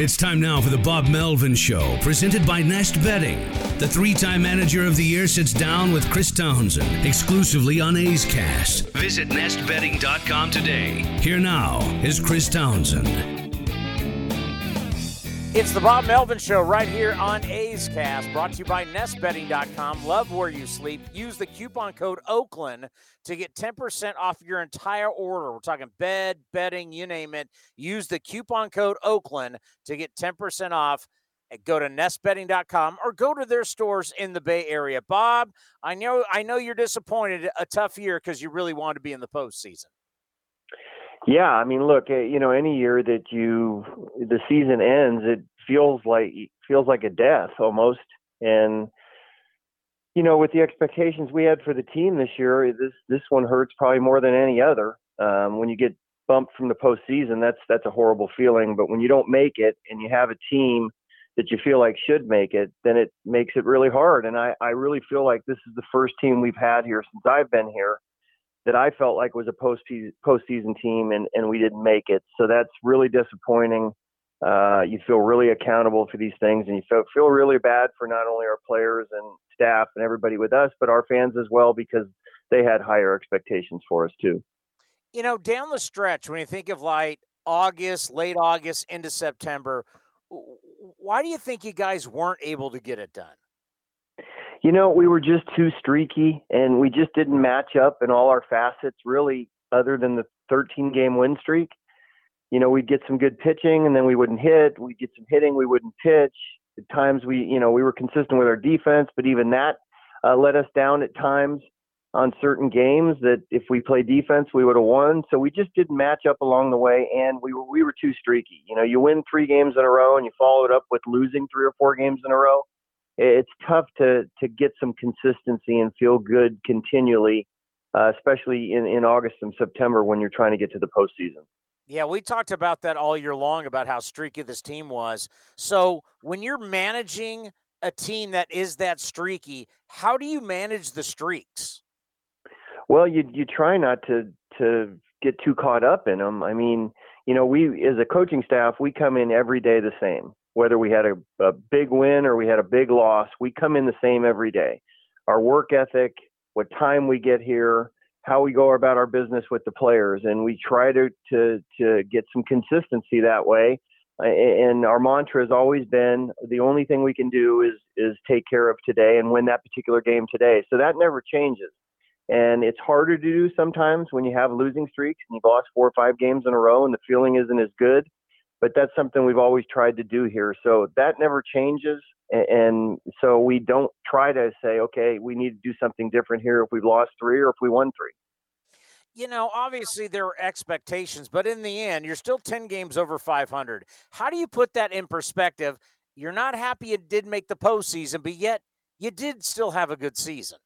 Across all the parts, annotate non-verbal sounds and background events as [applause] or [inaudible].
It's time now for the Bob Melvin Show, presented by Nest Bedding. The three time manager of the year sits down with Chris Townsend exclusively on A's Cast. Visit nestbedding.com today. Here now is Chris Townsend. It's the Bob Melvin Show right here on A's Cast, brought to you by NestBedding.com. Love where you sleep. Use the coupon code Oakland to get 10% off your entire order. We're talking bed, bedding, you name it. Use the coupon code Oakland to get 10% off. Go to nestbedding.com or go to their stores in the Bay Area. Bob, I know I know you're disappointed. A tough year because you really wanted to be in the postseason. Yeah, I mean, look, eh, you know, any year that you the season ends, it feels like feels like a death almost. And you know, with the expectations we had for the team this year, this this one hurts probably more than any other. Um, when you get bumped from the postseason, that's that's a horrible feeling. But when you don't make it and you have a team that you feel like should make it, then it makes it really hard. And I, I really feel like this is the first team we've had here since I've been here that I felt like was a post postseason team, and and we didn't make it. So that's really disappointing. Uh, you feel really accountable for these things, and you feel feel really bad for not only our players and staff and everybody with us, but our fans as well because they had higher expectations for us too. You know, down the stretch, when you think of like August, late August into September, why do you think you guys weren't able to get it done? You know, we were just too streaky and we just didn't match up in all our facets, really, other than the 13 game win streak. You know, we'd get some good pitching and then we wouldn't hit. We'd get some hitting, we wouldn't pitch. At times we, you know, we were consistent with our defense, but even that uh, let us down at times on certain games that if we play defense, we would have won. So we just didn't match up along the way and we were, we were too streaky. You know, you win three games in a row and you follow it up with losing three or four games in a row it's tough to to get some consistency and feel good continually, uh, especially in in August and September when you're trying to get to the postseason. Yeah, we talked about that all year long about how streaky this team was. So when you're managing a team that is that streaky, how do you manage the streaks? Well, you you try not to to get too caught up in them. I mean, you know, we as a coaching staff, we come in every day the same whether we had a, a big win or we had a big loss, we come in the same every day. Our work ethic, what time we get here, how we go about our business with the players, and we try to to to get some consistency that way. And our mantra has always been the only thing we can do is is take care of today and win that particular game today. So that never changes. And it's harder to do sometimes when you have losing streaks and you've lost four or five games in a row and the feeling isn't as good but that's something we've always tried to do here. So that never changes. And so we don't try to say, okay, we need to do something different here if we've lost three or if we won three. You know, obviously there are expectations, but in the end, you're still 10 games over 500. How do you put that in perspective? You're not happy you did make the postseason, but yet you did still have a good season.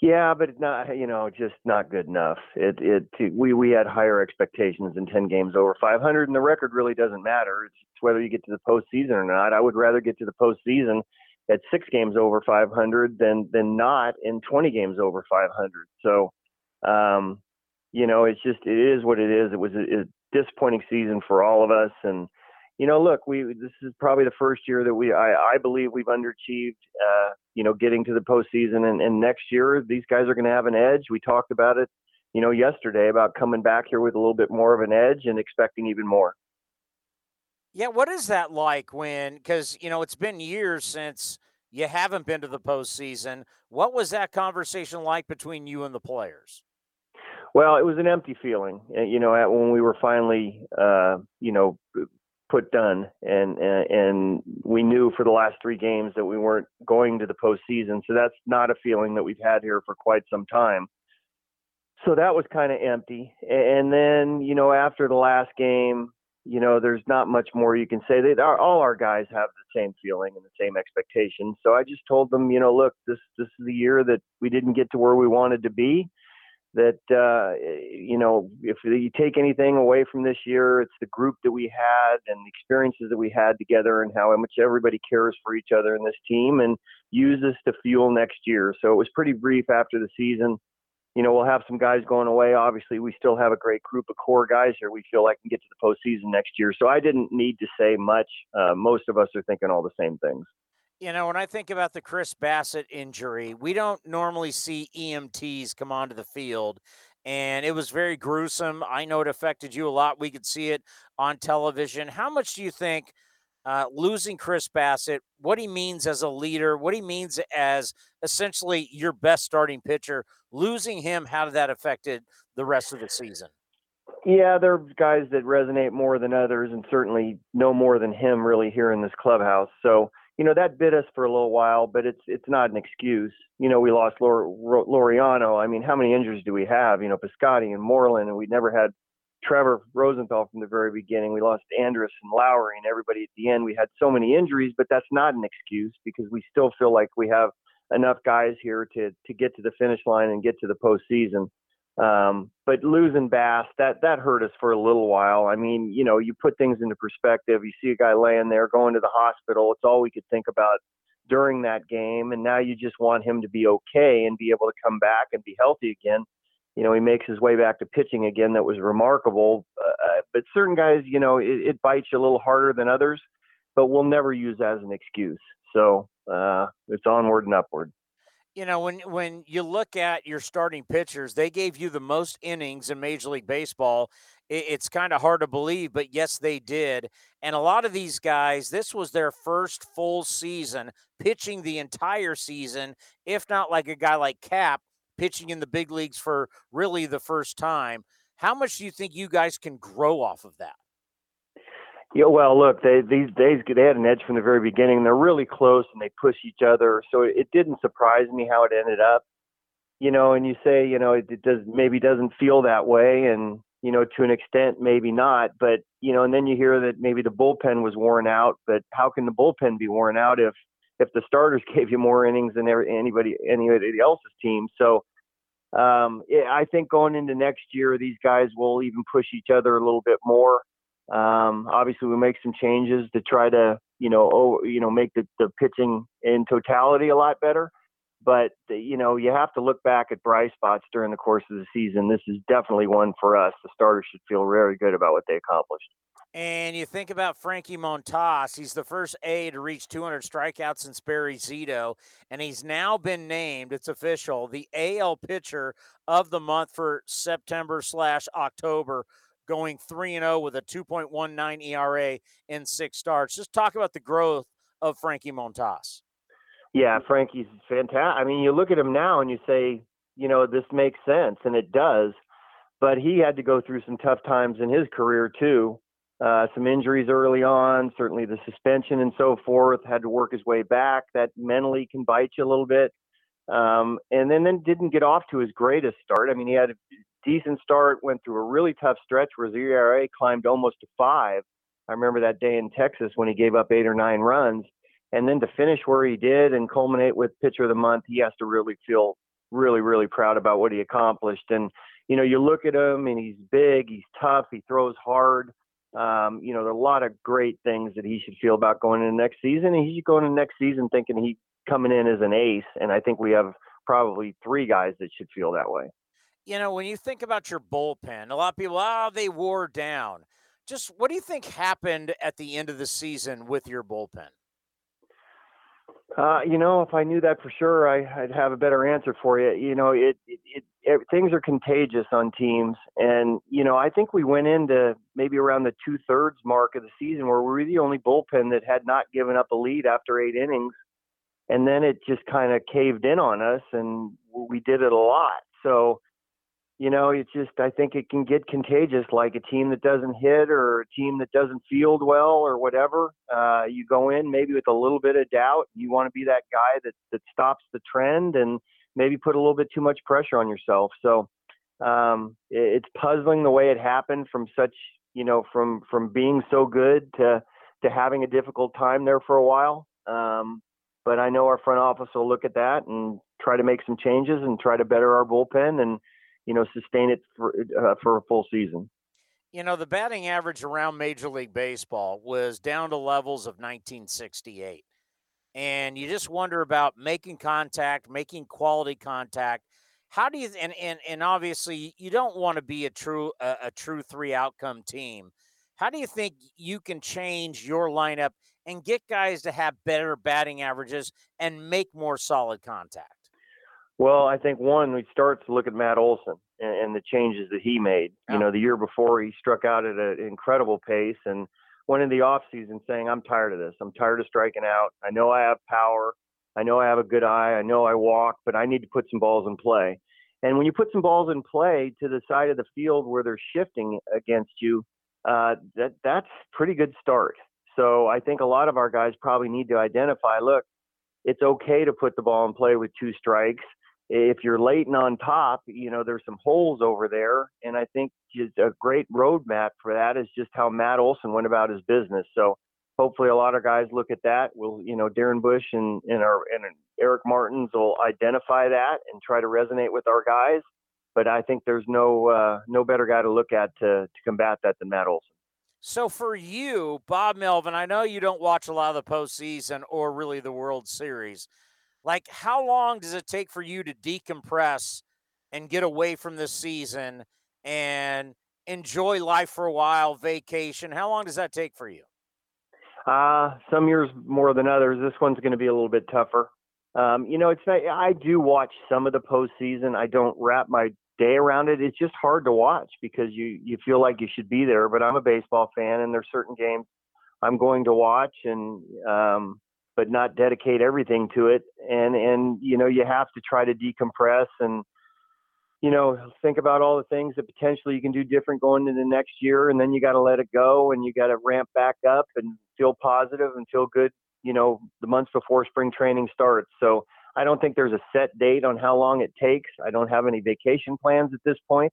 Yeah, but it's not you know just not good enough. It it we we had higher expectations in ten games over 500, and the record really doesn't matter. It's, it's whether you get to the postseason or not. I would rather get to the postseason at six games over 500 than than not in 20 games over 500. So, um, you know, it's just it is what it is. It was a, a disappointing season for all of us, and you know, look, we this is probably the first year that we I, I believe we've underachieved. Uh, you know, getting to the postseason, and, and next year these guys are going to have an edge. We talked about it, you know, yesterday about coming back here with a little bit more of an edge and expecting even more. Yeah, what is that like when? Because you know, it's been years since you haven't been to the postseason. What was that conversation like between you and the players? Well, it was an empty feeling, uh, you know, when we were finally, uh, you know, put done, and, and we knew for the last three games that we weren't going to the postseason. So that's not a feeling that we've had here for quite some time. so that was kind of empty. And then, you know, after the last game, you know, there's not much more you can say. They, all our guys have the same feeling and the same expectations. So I just told them, you know, look, this this is the year that we didn't get to where we wanted to be. That uh, you know, if you take anything away from this year, it's the group that we had and the experiences that we had together, and how much everybody cares for each other in this team, and use this to fuel next year. So it was pretty brief after the season you know, we'll have some guys going away. Obviously, we still have a great group of core guys here. We feel like we can get to the postseason next year. So I didn't need to say much. Uh, most of us are thinking all the same things. You know, when I think about the Chris Bassitt injury, we don't normally see EMTs come onto the field. And it was very gruesome. I know it affected you a lot. We could see it on television. How much do you think uh, losing Chris Bassitt, what he means as a leader, what he means as essentially your best starting pitcher, losing him, how did that affected the rest of the season? Yeah, there are guys that resonate more than others, and certainly no more than him really here in this clubhouse. So you know that bit us for a little while, but it's it's not an excuse. You know, we lost Laureano. I mean, how many injuries do we have? You know, Piscotty and Moreland, and we never had Trevor Rosenthal from the very beginning. We lost Andrus and Lowrie and everybody at the end. We had so many injuries, but that's not an excuse because we still feel like we have enough guys here to to get to the finish line and get to the postseason. Um, but losing Bass, that that hurt us for a little while. I mean, you know, you put things into perspective. You see a guy laying there going to the hospital. It's all we could think about during that game, and now you just want him to be okay and be able to come back and be healthy again you know, he makes his way back to pitching again. That was remarkable. Uh, uh, but certain guys, you know, it, it, bites you a little harder than others, but we'll never use that as an excuse. So uh, it's onward and upward. You know, when when you look at your starting pitchers, they gave you the most innings in Major League Baseball. It, it's kind of hard to believe, but yes, they did. And a lot of these guys, this was their first full season pitching the entire season, if not like a guy like Cap, pitching in the big leagues for really the first time. How much do you think you guys can grow off of that? Yeah, well, look, they these days they had an edge from the very beginning. They're really close and they push each other, so it didn't surprise me how it ended up. You know, and you say, you know, it, it does maybe doesn't feel that way, and you know, to an extent, maybe not. But you know, and then you hear that maybe the bullpen was worn out. But how can the bullpen be worn out if if the starters [laughs] gave you more innings than anybody anybody else's team? So um, I think going into next year, these guys will even push each other a little bit more. Um, obviously, we make some changes to try to, you know, you know, make the, the pitching in totality a lot better. But you know, you have to look back at bright spots during the course of the season. This is definitely one for us. The starters should feel very good about what they accomplished. And you think about Frankie Montas, he's the first A to reach 200 strikeouts since Barry Zito, and he's now been named, it's official, the AL pitcher of the month for September slash October, going 3 0 with a 2.19 ERA in six starts. Just talk about the growth of Frankie Montas. Yeah, Frankie's fantastic. I mean, you look at him now and you say, you know, this makes sense, and it does. But he had to go through some tough times in his career, too uh, some injuries early on, certainly the suspension and so forth. Had to work his way back. That mentally can bite you a little bit. Um, and then then didn't get off to his greatest start. I mean, he had decent start, went through a really tough stretch where his ERA climbed almost to five. I remember that day in Texas when he gave up eight or nine runs. And then to finish where he did and culminate with pitcher of the month, he has to really feel really, really proud about what he accomplished. And, you know, you look at him and he's big, he's tough, he throws hard. Um, you know, there are a lot of great things that he should feel about going into next season, and he should go into next season thinking he coming in as an ace. And I think we have probably three guys that should feel that way. You know, when you think about your bullpen, a lot of people, oh, they wore down. Just what do you think happened at the end of the season with your bullpen? Uh, you know, if I knew that for sure, I, would have a better answer for you. You know, it, it, it, it, things are contagious on teams, and you know, I think we went into maybe around the two thirds mark of the season where we were the only bullpen that had not given up a lead after eight innings, and then it just kind of caved in on us, and we did it a lot. So, you know, it's just I think it can get contagious, like a team that doesn't hit or a team that doesn't field well or whatever. Uh, you go in maybe with a little bit of doubt. You want to be that guy that that stops the trend and maybe put a little bit too much pressure on yourself. So, Um, it, it's puzzling the way it happened from such, you know, from from being so good to to having a difficult time there for a while. Um, but I know our front office will look at that and try to make some changes and try to better our bullpen and you know sustain it for uh, for a full season. You know, the batting average around Major League Baseball was down to levels of 1968. And you just wonder about making contact, making quality contact. How do you and and, and obviously you don't want to be a true a, a true three outcome team. How do you think you can change your lineup and get guys to have better batting averages and make more solid contact? Well, I think one, we start to look at Matt Olson and, and the changes that he made. You know, the year before he struck out at an incredible pace and went in the off season saying, I'm tired of this. I'm tired of striking out. I know I have power. I know I have a good eye. I know I walk, but I need to put some balls in play. And when you put some balls in play to the side of the field where they're shifting against you, uh, that that's pretty good start. So I think a lot of our guys probably need to identify. Look, it's okay to put the ball in play with two strikes if you're late and on top, you know, there's some holes over there. And I think just a great roadmap for that is just how Matt Olson went about his business. So hopefully a lot of guys look at that. We'll, you know, Darren Bush and, and our and Eric Martins will identify that and try to resonate with our guys. But I think there's no uh, no better guy to look at to to combat that than Matt Olson. So for you, Bob Melvin, I know you don't watch a lot of the postseason or really the World Series. Like, how long does it take for you to decompress and get away from this season and enjoy life for a while, vacation? How long does that take for you? Uh, some years more than others. This one's going to be a little bit tougher. Um, you know, it's not, I do watch some of the postseason. I don't wrap my day around it. It's just hard to watch because you you feel like you should be there. But I'm a baseball fan, and there's certain games I'm going to watch, and um, but not dedicate everything to it. And and you know you have to try to decompress and you know think about all the things that potentially you can do different going into the next year. And then you got to let it go and you got to ramp back up and feel positive and feel good. You know the months before spring training starts. So I don't think there's a set date on how long it takes. I don't have any vacation plans at this point.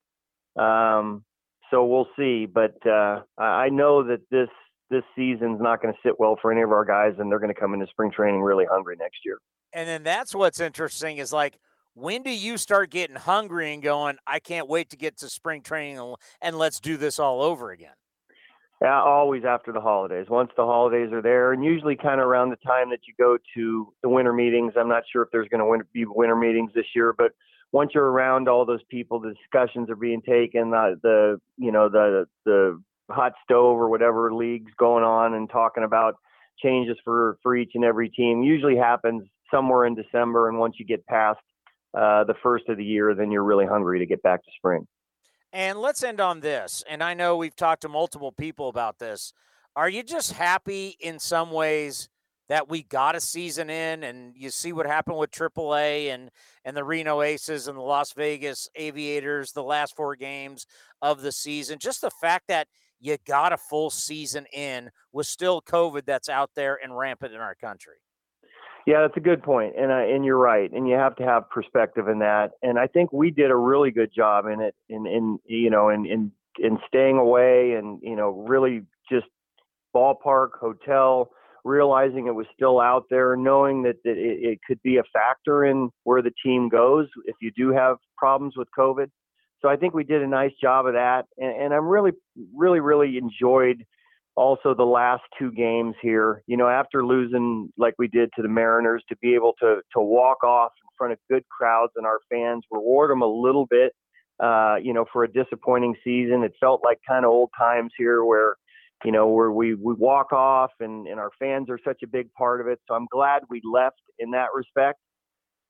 Um, so we'll see. But uh, I know that this this season's not going to sit well for any of our guys, and they're going to come into spring training really hungry next year. And then that's what's interesting is like, when do you start getting hungry and going, I can't wait to get to spring training and let's do this all over again? Yeah, always after the holidays. Once the holidays are there, and usually kind of around the time that you go to the winter meetings. I'm not sure if there's going to be winter meetings this year, but once you're around all those people, the discussions are being taken. The, the you know the the hot stove or whatever leagues going on and talking about changes for for each and every team usually happens somewhere in December and once you get past uh, the first of the year then you're really hungry to get back to spring. And let's end on this. And I know we've talked to multiple people about this. Are you just happy in some ways that we got a season in and you see what happened with AAA and and the Reno Aces and the Las Vegas Aviators the last four games of the season just the fact that you got a full season in with still COVID that's out there and rampant in our country. Yeah, that's a good point, and uh, and you're right, and you have to have perspective in that. And I think we did a really good job in it, in in you know, in in in staying away, and you know, really just ballpark, hotel, realizing it was still out there, knowing that, that it, it could be a factor in where the team goes if you do have problems with COVID. So I think we did a nice job of that, and, and I'm really, really, really enjoyed also the last two games here. You know, after losing like we did to the Mariners, to be able to to walk off in front of good crowds and our fans, reward them a little bit. Uh, you know, for a disappointing season, it felt like kind of old times here where you know, where we, we walk off and, and our fans are such a big part of it. So I'm glad we left in that respect.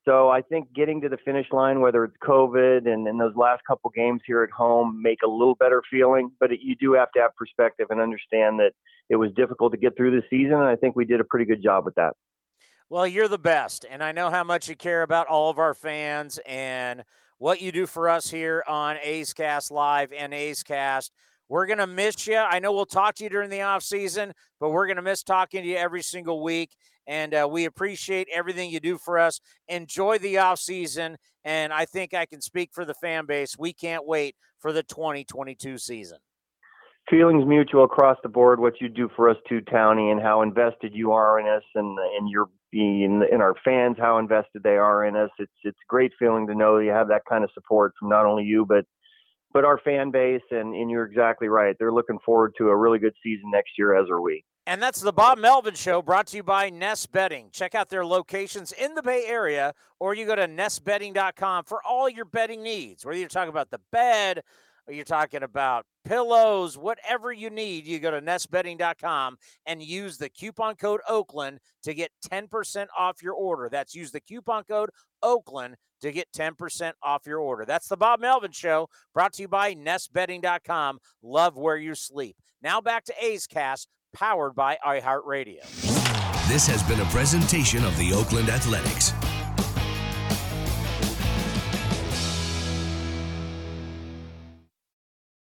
So I think getting to the finish line, whether it's COVID and, and those last couple games here at home, make a little better feeling. But it, you do have to have perspective and understand that it was difficult to get through the season, and I think we did a pretty good job with that. Well, you're the best, and I know how much you care about all of our fans and what you do for us here on A's Cast Live and A's Cast. We're going to miss you. I know we'll talk to you during the off season, but we're going to miss talking to you every single week. And uh, we appreciate everything you do for us. Enjoy the off season, and I think I can speak for the fan base. We can't wait for the 2022 season. Feelings mutual across the board. What you do for us too, Townie, and how invested you are in us, and and your in, in our fans, how invested they are in us. It's it's a great feeling to know you have that kind of support from not only you but but our fan base. And and you're exactly right. They're looking forward to a really good season next year, as are we. And that's the Bob Melvin Show brought to you by Nest Bedding. Check out their locations in the Bay Area, or you go to nestbedding.com for all your betting needs. Whether you're talking about the bed, or you're talking about pillows, whatever you need, you go to nestbedding.com and use the coupon code Oakland to get 10% off your order. That's use the coupon code Oakland to get 10% off your order. That's the Bob Melvin Show brought to you by nestbedding.com. Love where you sleep. Now back to A's Cast powered by iHeartRadio. This has been a presentation of the Oakland Athletics.